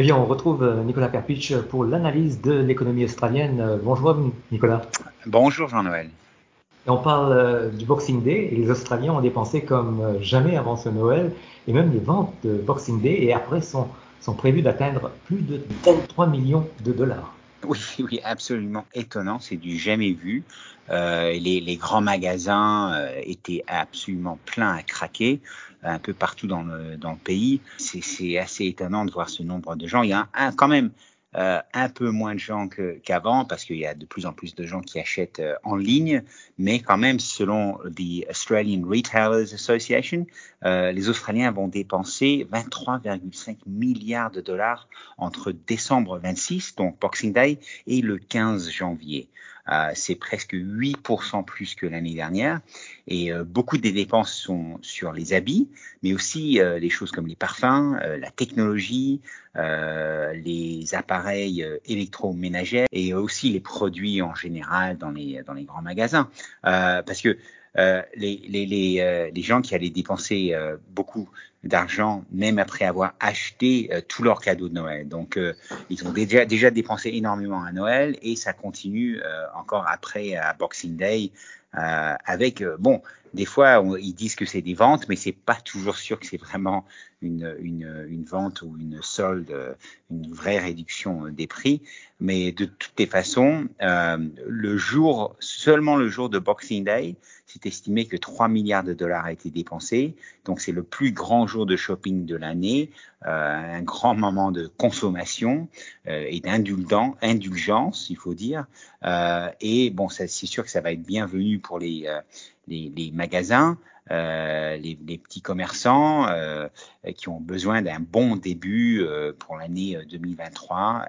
Eh bien, on retrouve euh, Nicolas Perpich pour l'analyse de l'économie australienne. Euh, bonjour Nicolas. Bonjour Jean-Noël. on parle euh, du Boxing Day et les Australiens ont dépensé comme jamais avant ce Noël et même les ventes de Boxing Day et après sont, sont prévues d'atteindre plus de 23 millions de dollars. Oui, oui, absolument étonnant, c'est du jamais vu. Euh, les, les, grands magasins euh, étaient absolument pleins à craquer un peu partout dans le, dans le pays. C'est assez étonnant de voir ce nombre de gens. Il y a un, quand même euh, un peu moins de gens qu'avant parce qu'il y a de plus en plus de gens qui achètent euh, en ligne, mais quand même, selon the Australian Retailers Association, euh, les Australiens vont dépenser 23,5 milliards de dollars entre décembre 26, donc Boxing Day, et le 15 janvier. Euh, c'est presque 8% plus que l'année dernière. Et euh, beaucoup des dépenses sont sur les habits, mais aussi euh, les choses comme les parfums, la technologie, les appareils électroménagers et aussi les produits en général dans les, dans les grands magasins. Parce que euh, les, les, les, euh, les, gens qui allaient dépenser euh, beaucoup d'argent, même après avoir acheté tous leurs cadeaux de Noël. Donc, ils ont déjà, déjà dépensé énormément à Noël et ça continue encore après à Boxing Day. Avec bon, des fois ils disent que c'est des ventes, mais c'est pas toujours sûr que c'est vraiment une, une, une, vente ou une solde, une vraie réduction des prix. Mais de toutes les façons, le jour seulement le jour de Boxing Day, c'est estimé que 3 milliards de dollars a été dépensé. Donc c'est le plus grand jour de shopping de l'année, euh, un grand moment de consommation euh, et d'indulgence, il faut dire. Euh, et bon, c'est sûr que ça va être bienvenu pour les, les, magasins. Euh, les, petits commerçants euh, qui ont besoin d'un bon début euh, pour l'année 2023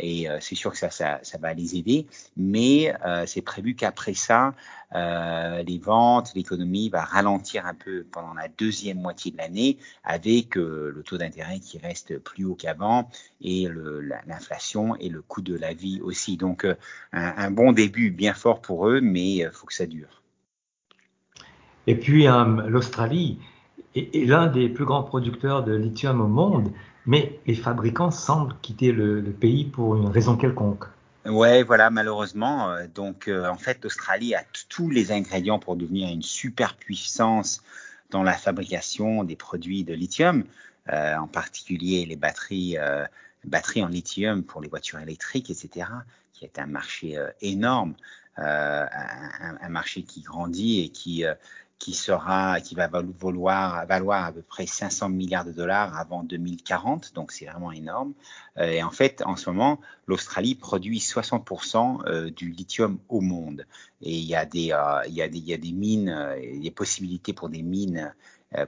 et c'est sûr que ça, ça, ça, va les aider mais c'est prévu qu'après ça les ventes l'économie va ralentir un peu pendant la deuxième moitié de l'année avec le taux d'intérêt qui reste plus haut qu'avant et l'inflation et le coût de la vie aussi donc un, un bon début bien fort pour eux mais il faut que ça dure et puis euh, l'Australie est, l'un des plus grands producteurs de lithium au monde, mais les fabricants semblent quitter le, pays pour une raison quelconque. Ouais, voilà, malheureusement. Euh, donc, euh, en fait, l'Australie a tous les ingrédients pour devenir une super puissance dans la fabrication des produits de lithium, en particulier les batteries en lithium pour les voitures électriques, etc., qui est un marché énorme, un, un, marché qui grandit et qui qui sera, qui va valoir, valoir à peu près 500 milliards de dollars avant 2040, donc c'est vraiment énorme. Euh, et en fait, en ce moment, l'Australie produit 60% euh, du lithium au monde. Et il y a des, euh, il y a des, il y a des mines, des possibilités pour des mines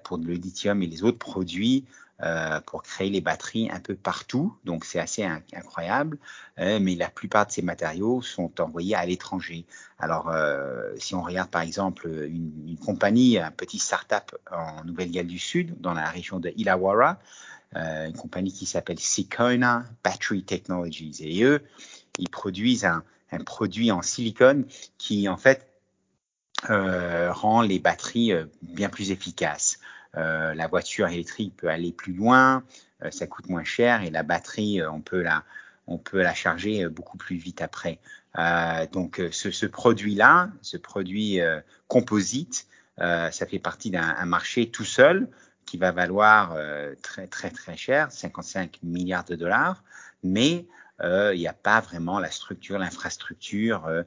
pour le lithium et les autres produits euh, pour créer les batteries un peu partout. Donc c'est assez incroyable. Euh, mais la plupart de ces matériaux sont envoyés à l'étranger. Alors euh, si on regarde par exemple une, compagnie, un petit start-up en Nouvelle-Galles du Sud, dans la région de Illawarra, euh, une compagnie qui s'appelle Sicona Battery Technologies. Et eux, ils produisent un, produit en silicone qui en fait rend les batteries bien plus efficaces. Euh, la voiture électrique peut aller plus loin, euh, ça coûte moins cher et la batterie, euh, on peut la, on peut la charger beaucoup plus vite après. donc ce, ce produit-là, ce produit composite, ça fait partie d'un marché tout seul qui va valoir très très très cher, 55 milliards de dollars, mais il n'y a pas vraiment la structure, l'infrastructure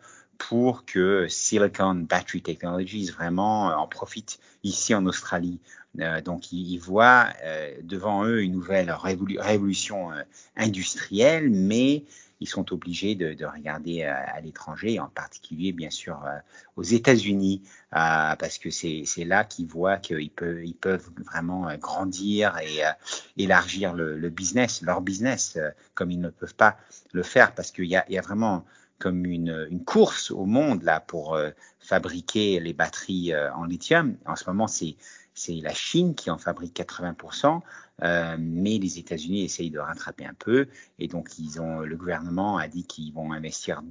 pour que Silicon Battery Technologies vraiment en profite ici en Australie. Euh, donc ils, voient euh, devant eux une nouvelle révolution euh, industrielle, mais ils sont obligés de, de regarder à l'étranger, en particulier bien sûr aux États-Unis, parce que c'est là qu'ils voient qu'ils peuvent, vraiment grandir et élargir le, business, leur business, comme ils ne peuvent pas le faire, parce qu'il y a vraiment comme une, course au monde là pour fabriquer les batteries en lithium. En ce moment, c'est la Chine qui en fabrique 80%, euh, mais les États-Unis essayent de rattraper un peu, et donc ils ont, le gouvernement a dit qu'ils vont investir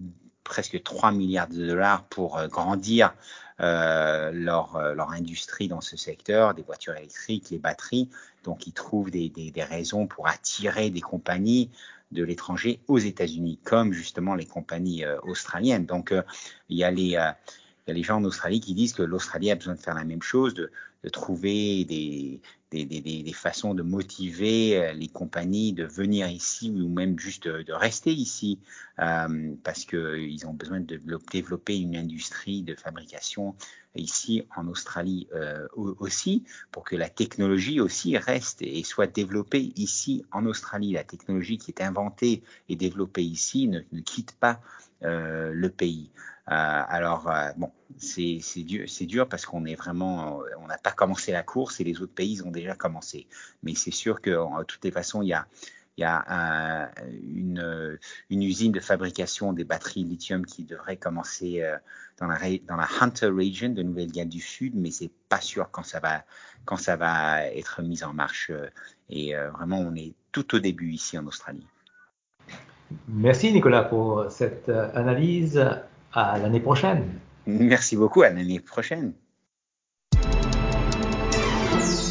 presque 3 milliards de dollars pour euh, grandir leur, industrie dans ce secteur, des voitures électriques, les batteries. Donc, ils trouvent des raisons pour attirer des compagnies de l'étranger aux États-Unis, comme justement les compagnies australiennes. Donc, il y a les il y a les gens en Australie qui disent que l'Australie a besoin de faire la même chose, de trouver des, des, des, des, façons de motiver euh, les compagnies de venir ici ou même juste de, rester ici euh, parce qu'ils ont besoin de développer une industrie de fabrication ici en Australie euh, aussi pour que la technologie aussi reste et soit développée ici en Australie. La technologie qui est inventée et développée ici ne, ne quitte pas euh, le pays. Euh, alors, euh, bon, c'est dur, dur parce qu'on est vraiment, n'a pas commencé la course et les autres pays ont déjà commencé. Mais c'est sûr que, de toutes les façons, il y a, il y a une, une, usine de fabrication des batteries lithium qui devrait commencer dans, la, dans la Hunter Region de Nouvelle-Galles du Sud, mais c'est pas sûr quand ça va quand ça va être mis en marche. Et vraiment, on est tout au début ici en Australie. Merci Nicolas pour cette analyse à l'année prochaine. Merci beaucoup, à l'année prochaine. Thank you.